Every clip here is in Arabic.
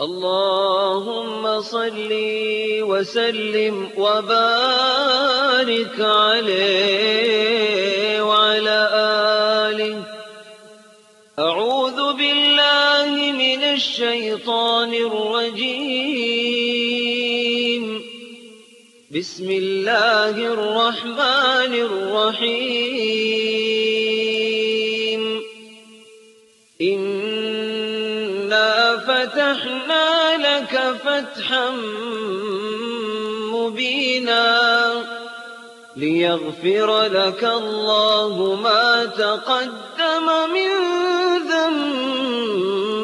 اللهم صل وسلم وبارك عليه وعلى آله. أعوذ بالله من الشيطان الرجيم. بسم الله الرحمن الرحيم. إنا فتحنا لك فتحا مبينا ليغفر لك الله ما تقدم من ذنبك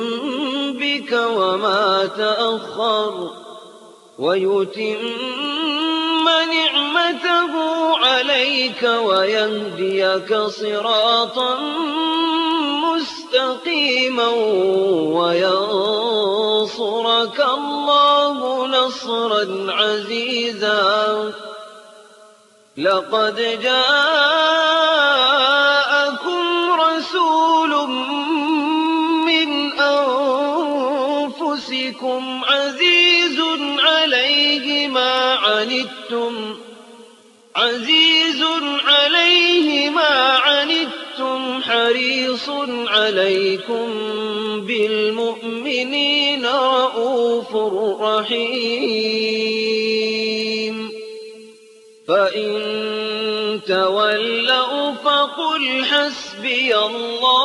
وما تأخر ويتم نعمته عليك ويهديك صراطا مستقيما وينصرك الله نصرا عزيزا. لقد جاءكم رسول من أنفسكم عزيز عليه ما عنتم عزيز عليه ما عنتم. حريص عليكم بالمؤمنين رءوف رحيم. فإن تولوا فقل حسبي الله.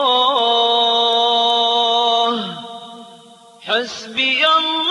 حسبي الله.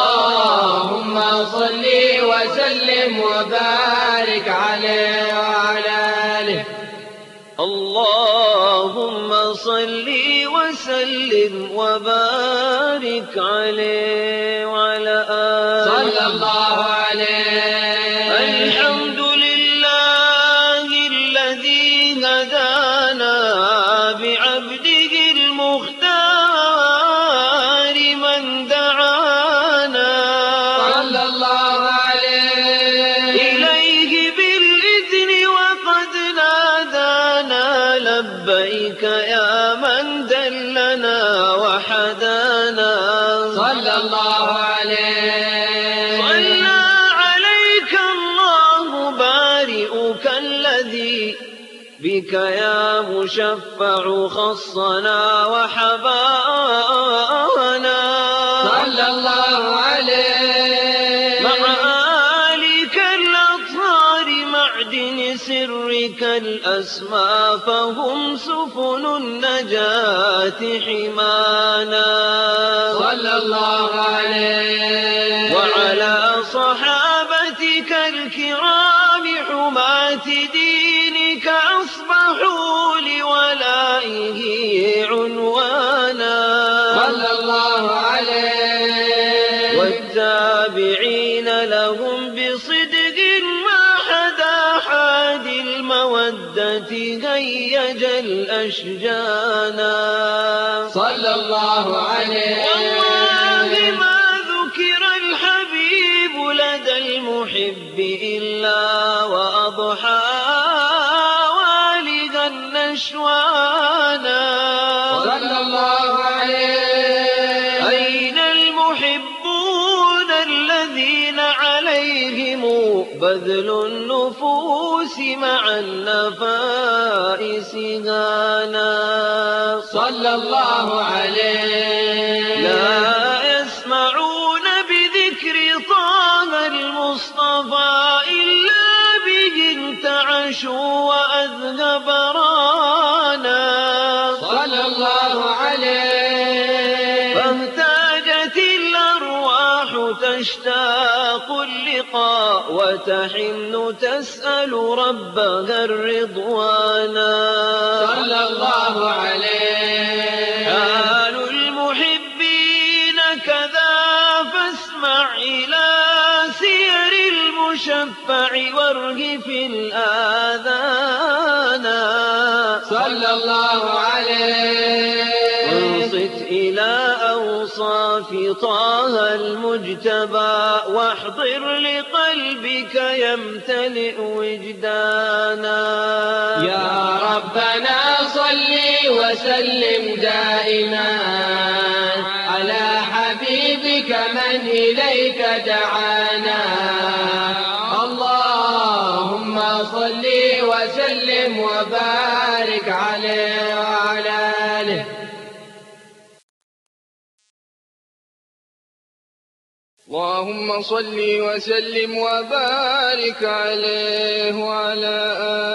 اللهم صل وسلم وبارك عليه وعلى آله. اللهم صل وسلم وبارك عليه وعلى آله. صلى الله يا مشفع خصنا وحبانا. صلى الله عليه. مع آلك الأطهار معدن سرك الأسمى فهم سفن النجاة حمانا. صلى الله المودة هيج الأشجانا. صلى الله عليه صلى الله عليه. لا يسمعون بذكر طه المصطفى إلا به انتعشوا وأذهب رانا. صلى الله عليه. فاهتاجت الأرواح تشتاق مرفقا وتحن تسأل ربها الرضوانا صلى الله عليه. المشفع وارهف الآذان. صلى الله عليه. وانصت إلى أوصاف طه المجتبى. واحضر لقلبك يمتلئ وجدانا. يا ربنا صل وسلم دائما. على حبيبك من إليك دعانا. اللهم صل وسلم وبارك عليه وعلى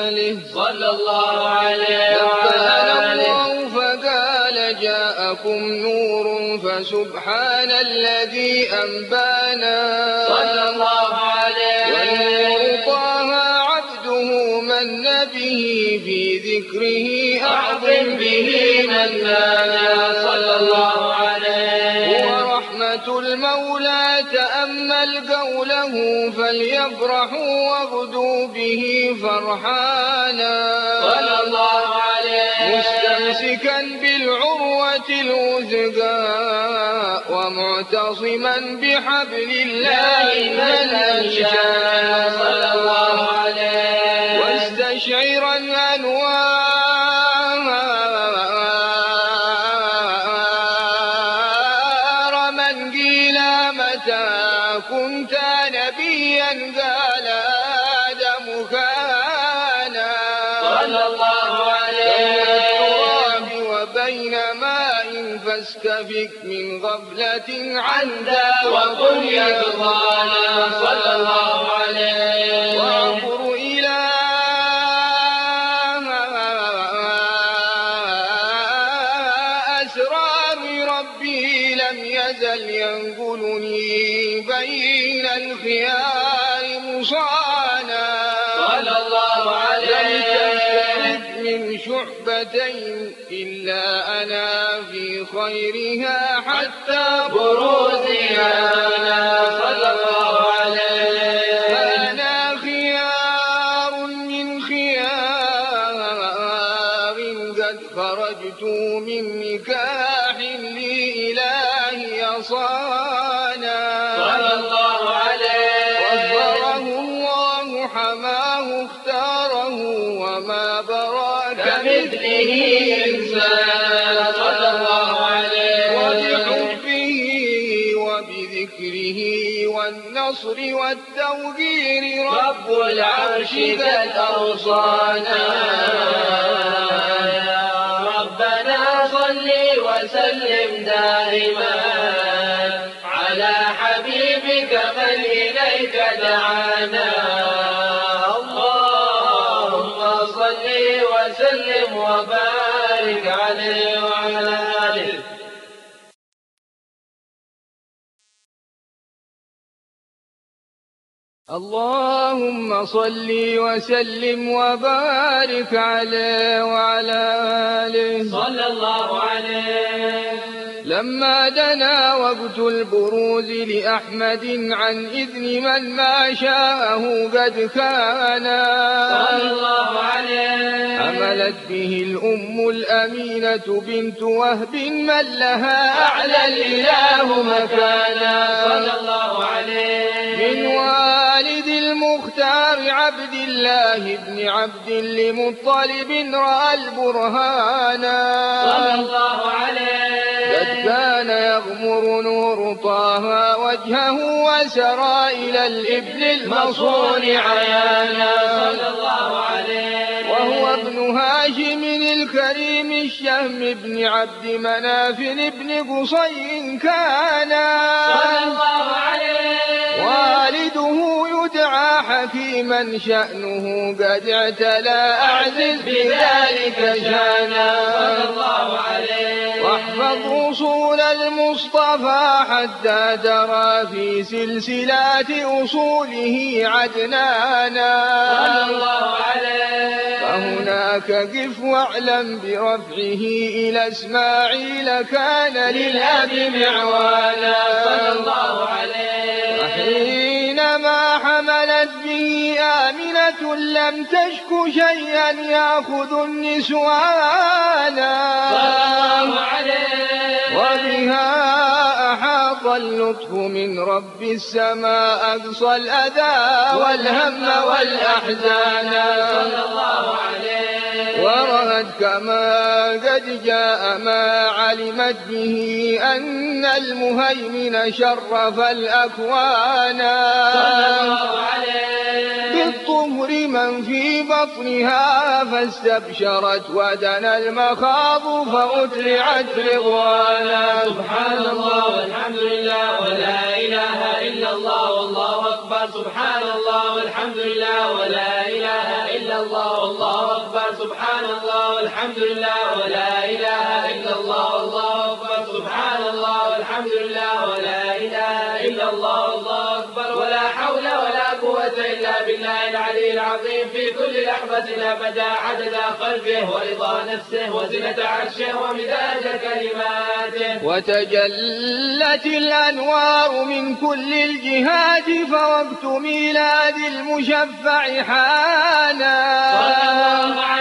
آله. صلى الله عليه وعلى آله. الله فقال جاءكم نور فسبحان الذي أنبانا. صلى الله عليه والنور طه عبده من به في ذكره أعظم به من نانا صلى الله عليه. هو رحمة المولى تأمل قوله فليفرحوا واغدوا به فرحانا. صلى الله عليه مستمسكا بالعروة الوثقى ومعتصما بحبل الله من أنشاء صلى الله عن ذا وقل يرضانا صلى الله عليه وأنظر إلى أسرار ربي لم يزل ينقلني بين الخيار مصانا صلى الله عليه من شعبتين إلا أنا في خيرها والنصر والتوقير رب العرش قد أوصانا يا ربنا صل وسلم دائما على حبيبك من إليك دعانا. اللهم صل وسلم وبارك عليه وعلى آله. اللهم صل وسلم وبارك عليه وعلى آله. صلى الله عليه. لما دنا وقت البروز لأحمد عن إذن من ما شاءه قد كان. صلى الله عليه. حملت به الأم الأمينة بنت وهب من لها أعلى الإله مكانا. صلى الله عليه. من عبد الله بن عبد لمطلب رأى البرهان. صلى الله عليه. قد كان يغمر نور طه وجهه وسرى إلى الإبل المصون عيانا. صلى الله عليه. وهو ابن هاشم الكريم الشهم بن عبد مناف بن قصي كان. صلى الله عليه. والده يدعى من شأنه. قد اعتلى أعزز بذلك شأنا. واحفظ وصول المصطفى حتى ترى في سلسلات أصوله عدنانا. صلى الله عليه فهناك قف واعلم برفعه إلى إسماعيل كان للأب معوانا. صلى الله عليه. وحينما حملت به آمنة لم تشك شيئا يأخذ النسوانا وبها أحاط اللطف من رب السماء أقصى الأذى والهم والأحزان. صلى الله عليه ورأت كما قد جاء ما علمت به أن المهيمن شرف الأكوان بالطهر من في بطنها فاستبشرت ودنا المخاض فأترعت رضوانا. سبحان الله والحمد لله ولا إله إلا الله والله أكبر. سبحان الله والحمد لله ولا إله الله. والله أكبر. سبحان الله. والحمد لله. ولا إله العظيم في كل لحظة أبدا عدد خلقه ورضا نفسه وزنة عرشه ومداد كلماته وتجلت الأنوار من كل الجهات فوقت ميلاد المشفع حانا. صلى الله عليه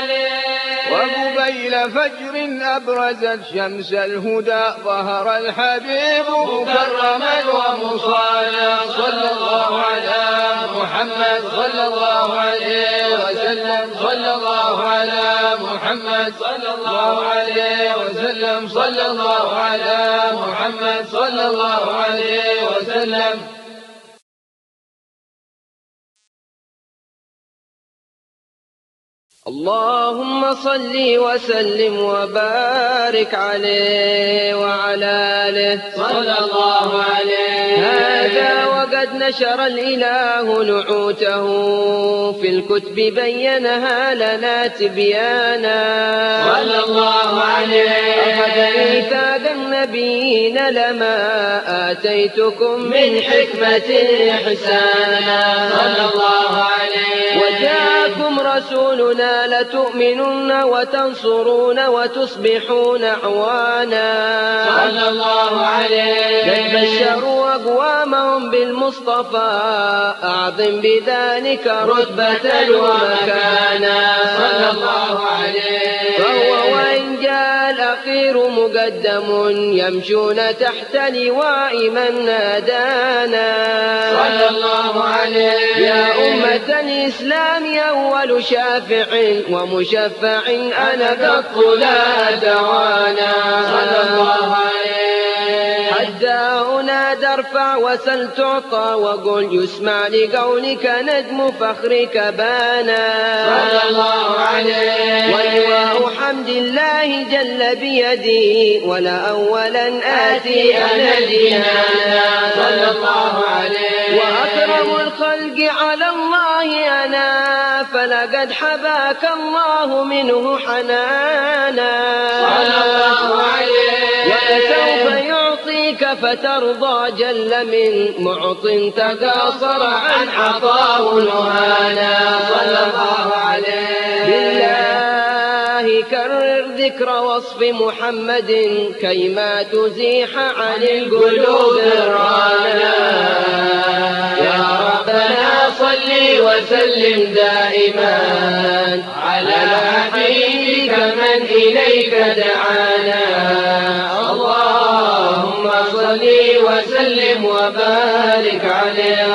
فجر أبرزت شمس الهدى ظهر الحبيب مكرما ومصانا صلى الله على محمد صلى الله عليه وسلم. صلى الله على محمد صلى الله عليه وسلم. صلى الله على محمد صلى الله عليه وسلم. اللهم صل وسلم وبارك عليه وعلى آله. صلى الله عليه. هذا وقد نشر الإله نعوته. في الكتب بينها لنا تبيانا. صلى الله عليه. أخذ ميثاق النبيين لما آتيتكم من حكمة إحسانا. صلى الله عليه. رسولنا لتؤمنن وتنصرون وتصبحون أعوانا. صلى الله عليه. قد بشروا أقوامهم بالمصطفى. أعظم بذلك رتبة ومكانا. الأخير مقدم يمشون تحت لواء من نادانا. صلى الله عليه. يا أمة الإسلام أول شافع ومشفع أنا قط لا دوانا صلى الله عليه. أنادى ارفع وسل تعطى وقل يسمع لقولك ندم فخرك بانا. صلى الله عليه. ولواء حمد الله جل بيدي ولا أولا آتي أنا ديانا صلى الله عليه. وأكرم الخلق على الله أنا فلقد حباك الله منه حنانا. صلى الله عليه. ولسوف يعطيك فترضى جل من معط تقاصر عن عطاه نهانا صلى الله عليه. بالله كرر ذكر وصف محمد كيما تزيح عن القلوب الرانا يا ربنا صل وسلم دائما على حبيبك من إليك دعانا. وسلم وبارك عليه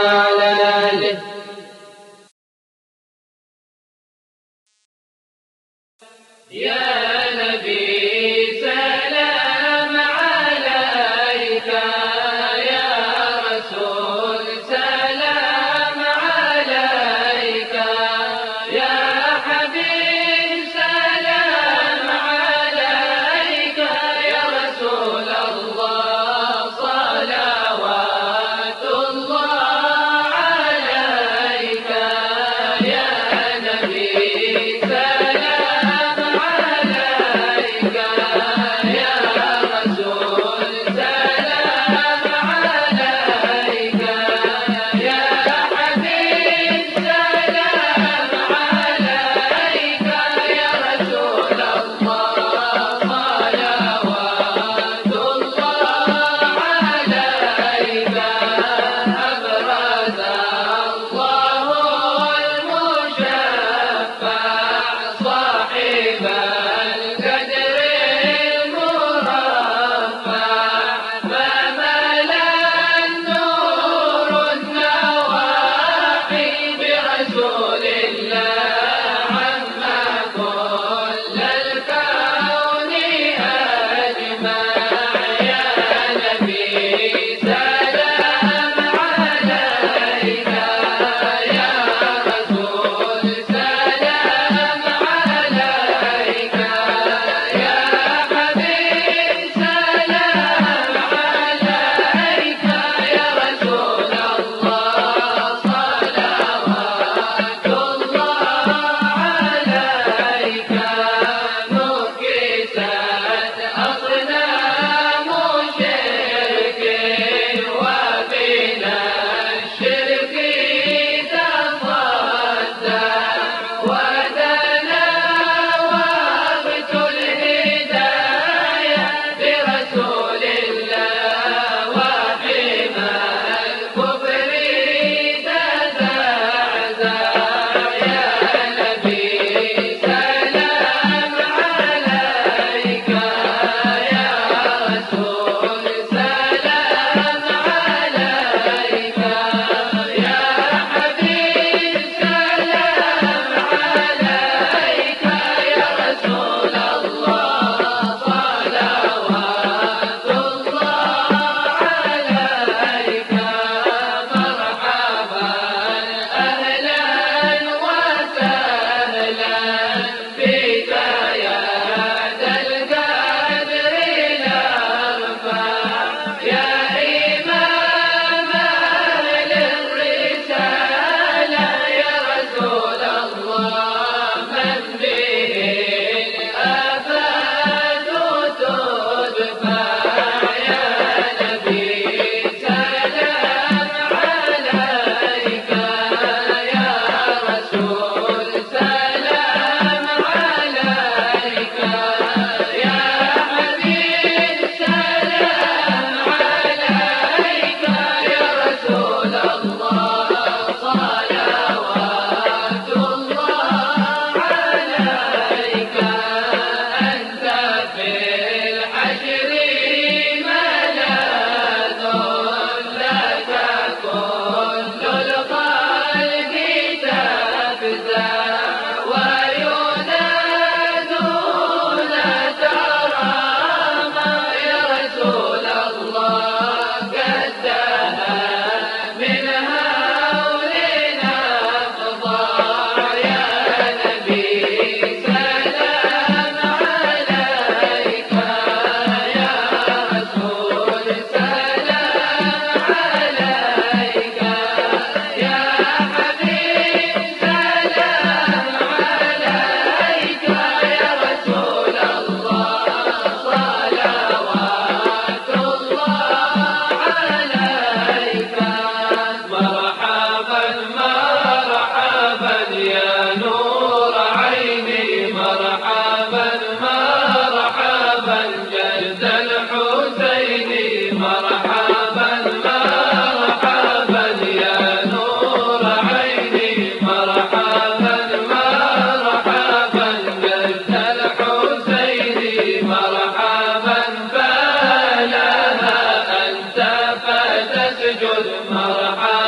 مرحبا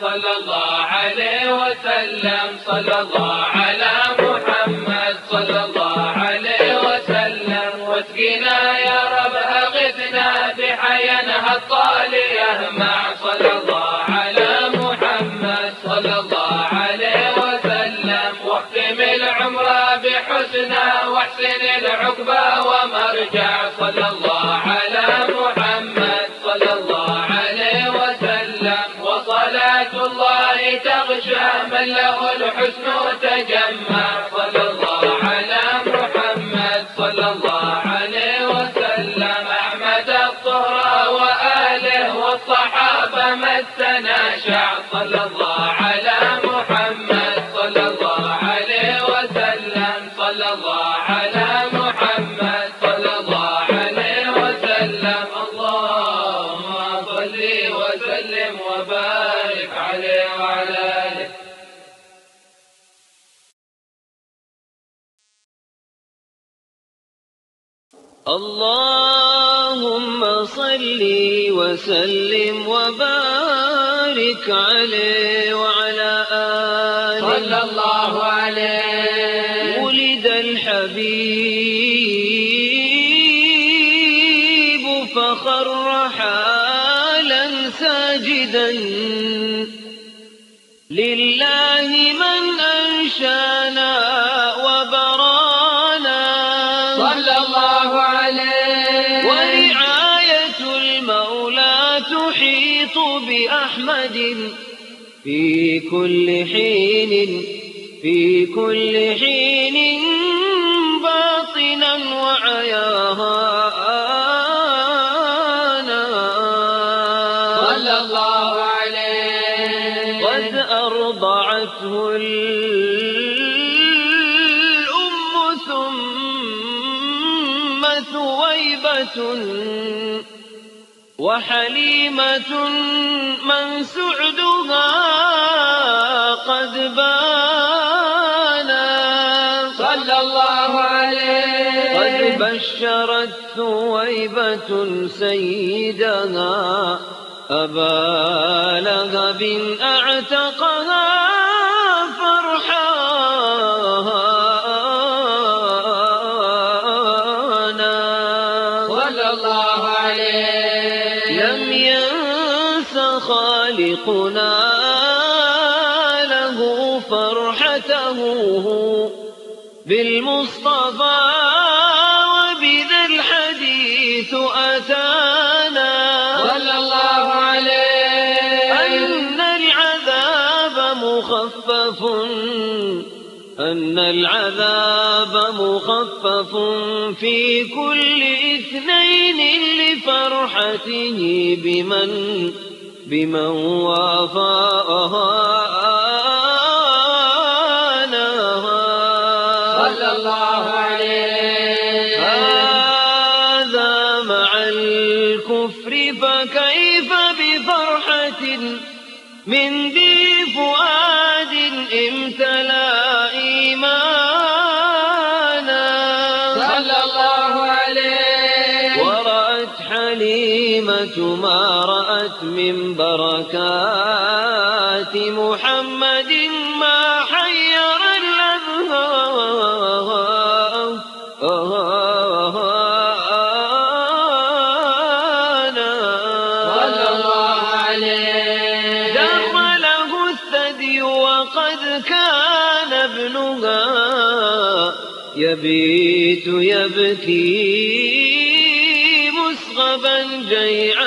صلى الله عليه وسلم صلى الله على محمد صلى الله عليه وسلم. واسقنا يا رب أغثنا بحينا الطالية. مع صلى الله على محمد صلى الله عليه وسلم. واختم العمر بحسنى واحسن العقبى ومرجع صلى الله تغشى من له الحسن تجمع بأحمد في كل حين في كل حين باطنا وعيانا صلى الله عليه. قد أرضعته الأم ثم ثويبة وحليمة من سعدها قد بانا. صلى الله عليه. قد بشرت ثويبة سيدها أبا لهب أعتقها. مخفف أن العذاب مخفف في كل إثنين لفرحته بمن بمن وافانا ما رأت من بركات محمد ما حير الأذهان. صلى الله عليه. در له الثدي وقد كان ابنها يبيت يبكي مسغبا جيعانا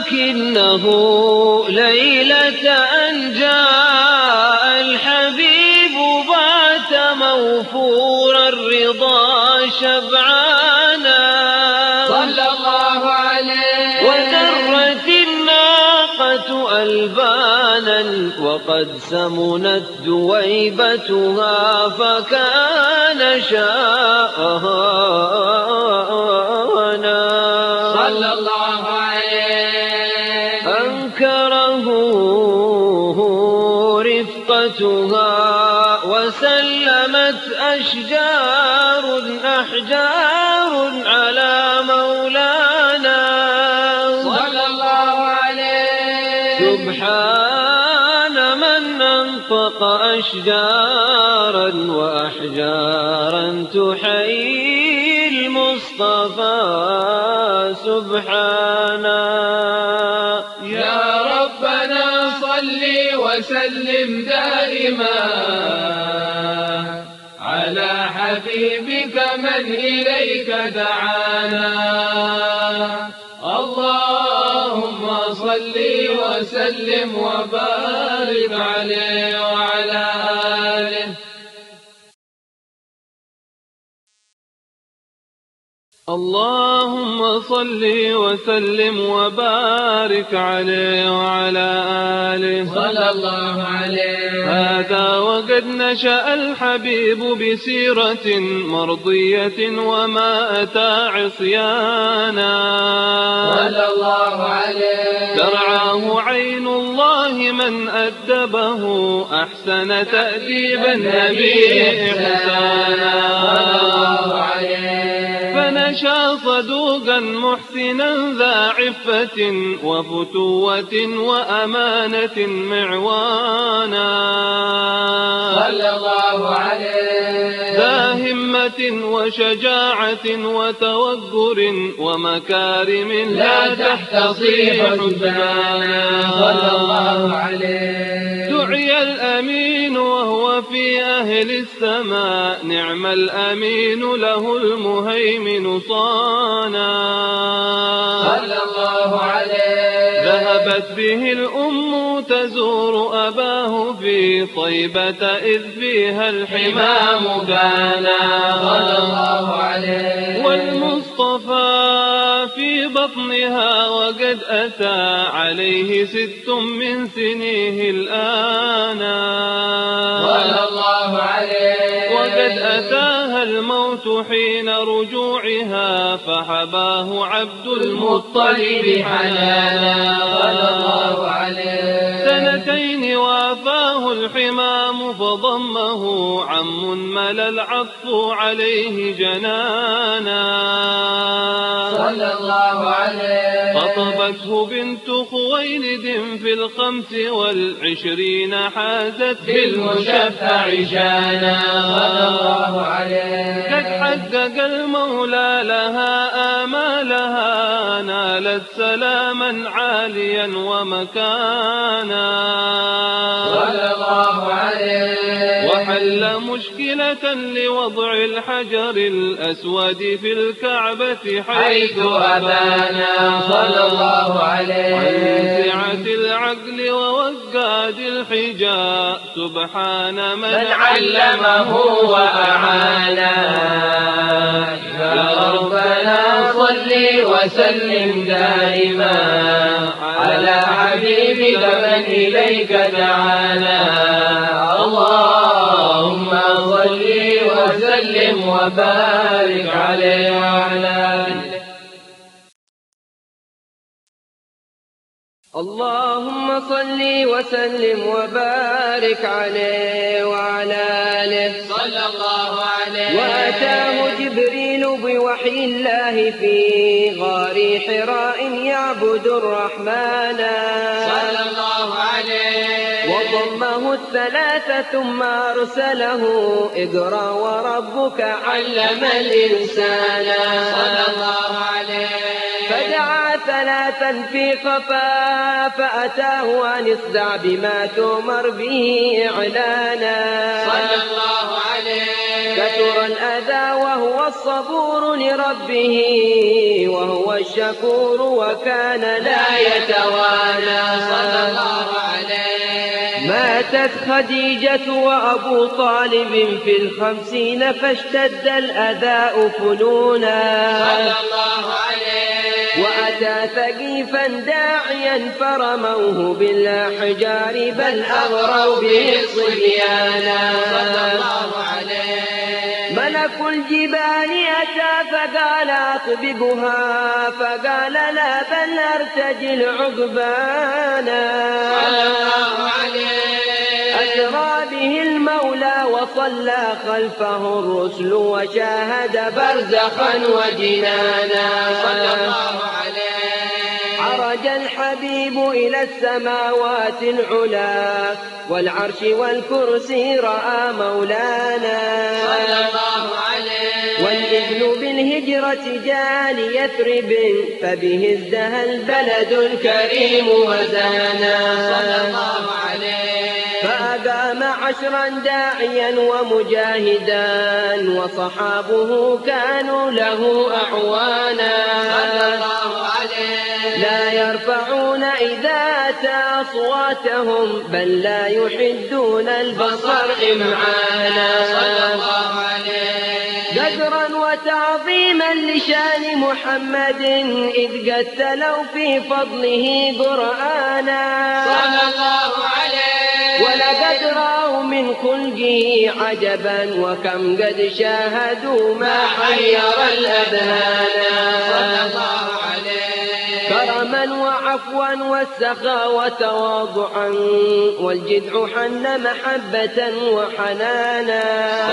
لكنه ليلة أن جاء الحبيب بات موفور الرضا شبعانا. صلى الله عليه. ودرت الناقة ألبانا وقد سمنت دويبتها فكان شاءنا أشجارا وأحجارا تحيي المصطفى سبحانا يا ربنا صل وسلم دائما على حبيبك من إليك دعانا. صل وسلم وبارك عليه وعلى اللهم صل وسلم وبارك عليه وعلى آله. صلى الله عليه. هذا وقد نشأ الحبيب بسيرة مرضية وما أتى عصيانا. صلى الله عليه. ترعاه عين الله من أدبه أحسن تأديب النبي إحسانا. الله عليه. فنشا صدوقا محسنا ذا عفة وفتوة وأمانة معوانا. صلى الله عليه. ذا همة وشجاعة وتوقر ومكارم لا تحتصي حسنانا صلى الله عليه. دعي الأمين وهو في أهل السماء. نعم الأمين له المهيمن صانا صلى الله عليه. ذهبت به الأم تزور أباه في طيبة إذ فيها الحمام كانا صلى الله عليه. والمصطفى في بطنها وقد أتى عليه ست من سنيه الآن. صلى الله عليه. وقد أتاها الموت حين رجوعها فحباه عبد المطلب حنانا. حنانا الله عليه سنتين وافاه الحمام فضمه عم ملا العطف عليه جنانا. صلى الله عليه. خطبته بنت خويلد في الخمس والعشرين حازت بالمشفع جانا. صلى الله عليه. قد حقق المولى لها آمالها نالت سلاما عاليا ومكانا. صلى الله عليه. وحل مشكلة لوضع الحجر الأسود في الكعبة حيث أبانا صلى الله عن عليه. سعة العقل ووقاد الحجاب سبحان من من علمه وأعانا يا ربنا صل وسلم دائما على حبيبك من إليك دعانا. اللهم صل وسلم وبارك عليه وعلى اللهم صل وسلم وبارك عليه وعلى آله. صلى الله عليه. وأتاه جبريل بوحي الله في غار حراء يعبد الرحمن. صلى الله عليه. وضمه الثلاثة ثم أرسله. اقرأ وربك علم الإنسان. صلى الله عليه. فدعا ثلاثا في خفا فأتاه أن اصدع بما تؤمر به إعلانا. صلى الله عليه. كثر الأذى وهو الصبور لربه وهو الشكور وكان لا يتوانى. صلى الله عليه. ماتت خديجة وأبو طالب في الخمسين فاشتد الأذى فنونا. صلى الله عليه. وأتى ثقيفا داعيا فرموه بالأحجار بل أغروا به عليه ملك الجبال أتى فقال أطببها فقال لا بل أرتجل عقبانا. صلى الله عليه وصلى خلفه الرسل وشاهد برزخا وجنانا. صلى الله عليه. عرج الحبيب إلى السماوات العلا والعرش والكرسي رأى مولانا. صلى الله عليه. والإذن بالهجرة جاء ليثرب فبه ازدهى البلد الكريم وزانا. صلى الله عليه. فأقام عشرا داعيا ومجاهدا وصحابه كانوا له أعوانا. لا يرفعون إذا أصواتهم بل لا يحدون البصر إمعانا صلى الله عليه. قدرا وتعظيما لشان محمد إذ قد تلوا في فضله قرآنا صلى الله عليه ولقد رأوا من خلقه عجبا وكم قد شاهدوا ما حير الأذهان. وعفوا والسخاء وتواضعا والجدع حن محبة وحنانا.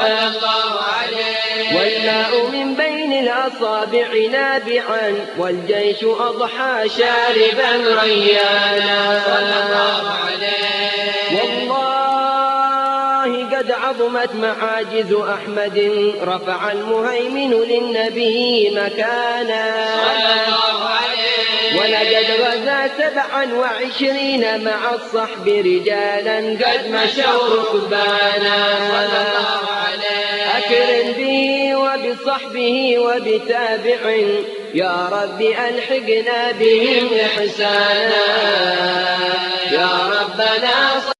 صلى الله عليه والماء من بين الأصابع نابعا والجيش أضحى شاربا ريانا. صلى الله عليه. والله قد عظمت معاجز أحمد رفع المهيمن للنبي مكانا. صلى الله عليه ولقد غزا سبعا وعشرين مع الصحب رجالا قد مشوا ركبانا. صلى الله عليه أكرم به وبصحبه وبتابع يا رب ألحقنا بهم إحسانا. يا ربنا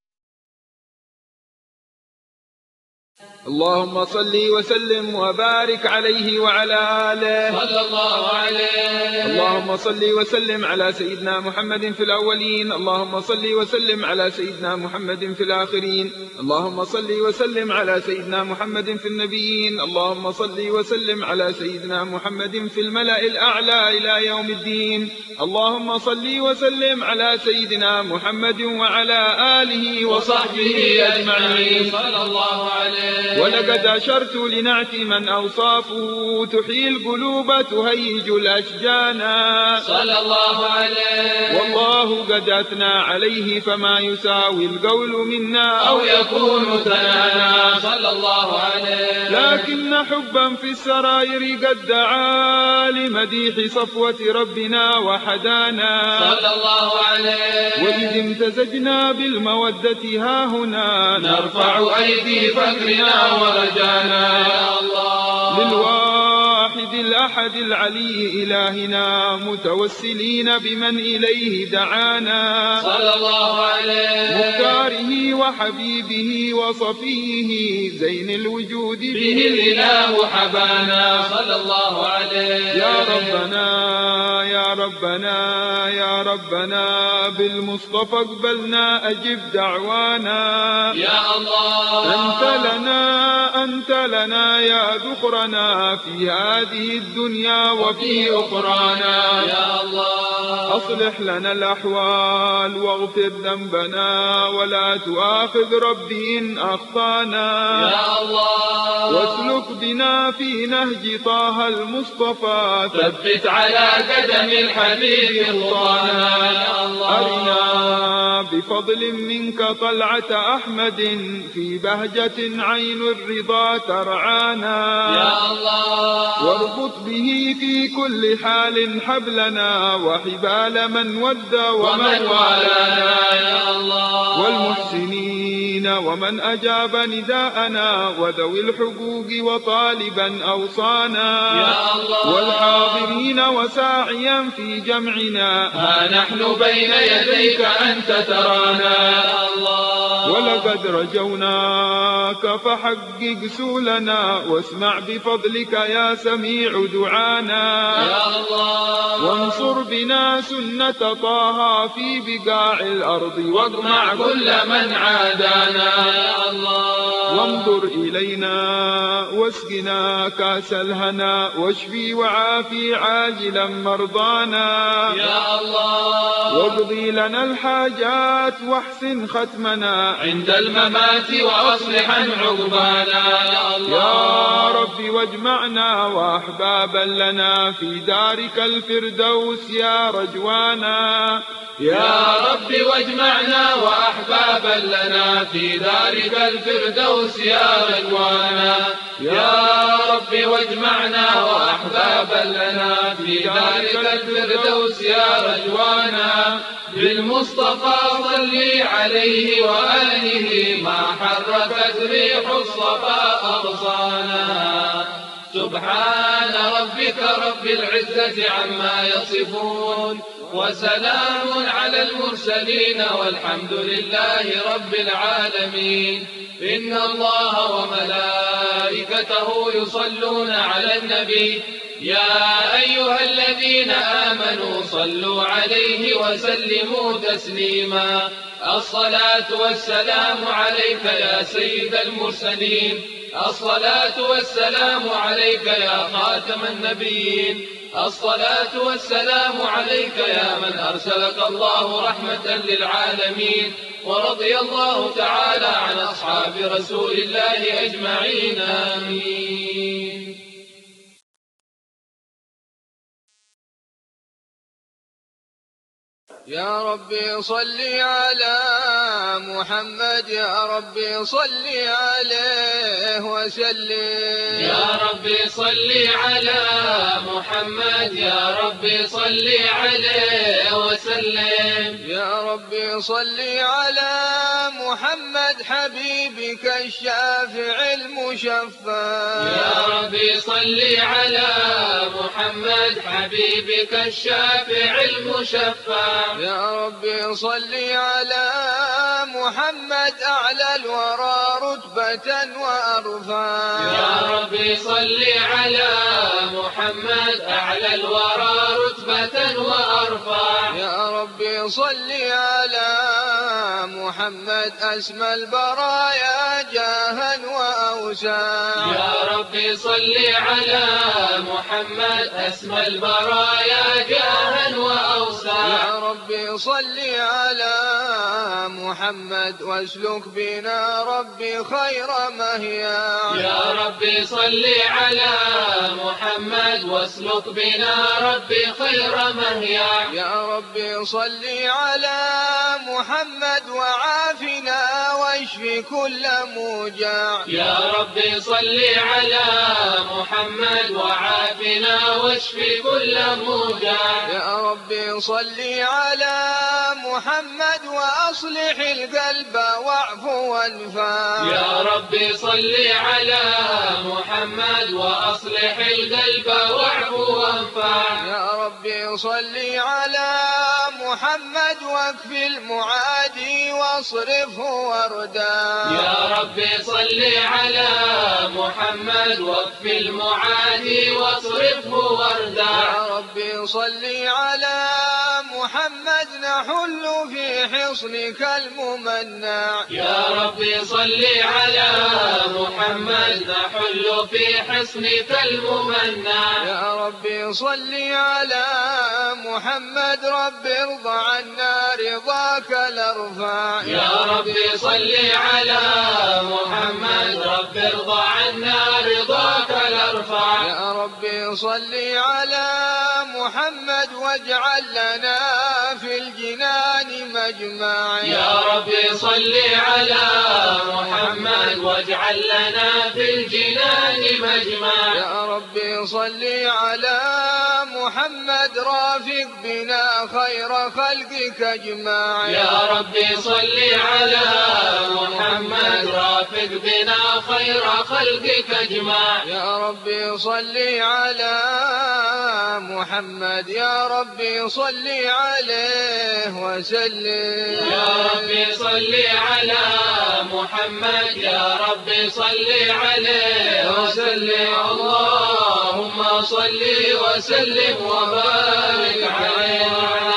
اللهم صل وسلم وبارك عليه وعلى آله. صلى الله عليه. اللهم صل وسلم على سيدنا محمد في الأولين. اللهم صل وسلم على سيدنا محمد في الآخرين. اللهم صل وسلم على سيدنا محمد في النبيين. اللهم صل وسلم على سيدنا محمد في الملأ الأعلى إلى يوم الدين. اللهم صل وسلم على سيدنا محمد وعلى آله وصحبه أجمعين. صلى الله عليه. ولقد أشرت لنعت من أوصافه تحيي القلوب تهيج الأشجان. صلى الله عليه. والله قد أثنى عليه فما يساوي القول منا أو يكون ثنانا صلى الله عليه. لكن حبا في السرائر قد دعا لمديح صفوة ربنا وحدانا. صلى الله عليه. وإذ امتزجنا بالمودة ها هنا نرفع أيدي فكرنا ورجانا. للواحد الأحد العلي إلهنا متوسلين بمن إليه دعانا. صلى الله عليه. مختاره وحبيبه وصفيه زين الوجود به الإله. حبانا. صلى الله عليه. يا ربنا ربنا يا ربنا بالمصطفى اقبلنا أجب دعوانا. يا الله. أنت لنا أنت لنا يا ذخرنا في هذه الدنيا وفي أخرانا. يا الله. أصلح لنا الأحوال واغفر ذنبنا ولا تؤاخذ ربي إن أخطأنا. يا الله. واسلك بنا في نهج طه المصطفى. ثبت على قدم الحبيب يا الله أرنا بفضل منك طلعة أحمد في بهجة عين الرضا ترعانا. يا الله. واربط به في كل حال حبلنا وحبال من ود ومن والانا يا الله. والمحسنين ومن أجاب نداءنا وذوي الحقوق وطالبا أوصانا. يا الله. والحاضرين وساعيا في جمعنا. ها نحن بين يديك أنت ترانا. يا الله ولقد رجوناك فحقق سولنا واسمع بفضلك يا سميع دعانا. يا الله. وانصر بنا سنة طه في بقاع الأرض واقمع كل من عادانا. يا الله. وانظر إلينا واسقنا كاس الهنا واشفي وعافي عاجلا مرضانا. يا الله. واقضي لنا الحاجات واحسن ختمنا. عند الممات وأصلحا عقبانا. يا الله. يا رب واجمعنا وأحبابا لنا في دارك الفردوس يا رجوانا. يا رب واجمعنا وأحبابا لنا في دارك الفردوس يا رجوانا. يا رب واجمعنا وأحبابا لنا في دارك الفردوس يا رجوانا بالمصطفى صل عليه وآله ما حركت ريح الصفا أغصانا سبحان ربك رب العزة عما يصفون. وسلام على المرسلين والحمد لله رب العالمين. إن الله وملائكته يصلون على النبي. يا أيها الذين آمنوا صلوا عليه وسلموا تسليما. الصلاة والسلام عليك يا سيد المرسلين. الصلاة والسلام عليك يا خاتم النبيين. الصلاة والسلام عليك يا من أرسلك الله رحمة للعالمين ورضي الله تعالى عن أصحاب رسول الله أجمعين آمين. يا ربي صل على محمد يا ربي صل عليه وسلم. يا ربي صل على محمد يا ربي صل عليه وسلم. يا ربي صل على محمد حبيبك الشافع المشفع. يا ربي صل على محمد حبيبك الشافع المشفع. يا ربي صل على محمد أعلى الورى رتبة وأرفع. يا ربي صل على محمد أعلى الورى رتبة وأرفع. يا ربي صل على محمد أسمى البرايا جاها وأوسع يا ربي صل على محمد أسمى البرايا جاها وأوسع يا ربي صل على محمد واسلك بنا ربي خير مهيا. يا ربي صل على محمد واسلك بنا ربي خير مهيا. يا ربي صل على محمد وعافنا واشف كل موجع. يا ربي صل على محمد وعافنا واشف كل موجع. يا ربي صل على محمد وأصلح القلب واعف وانفع. يا ربي صل على محمد وأصلح القلب واعف وانفع. يا ربي صل على محمد واكف المعادي واصرفه وردا. يا ربي صل على محمد واكف المعادي واصرفه وردا. يا ربي صل على محمد نحل في حصنك الممنع. يا ربي صل على محمد نحل في حصنك الممنع. يا ربي صل على محمد رب ارضى عنا رضاك الارفع يا ربي صل على محمد رب ارضى عنا رضاك الارفع يا ربي صل على محمد واجعل لنا في الجنان مجمع يا ربي صل على محمد واجعل لنا في الجنان مجمع يا ربي صل على محمد رافق بنا خير خلقك اجمع يا ربي صل على محمد رافق بنا خير خلقك اجمع يا ربي صل على محمد يا ربي صل عليه وسلم. يا ربي صل على محمد يا ربي صل عليه وسلم. صل وسلم وبارك عليه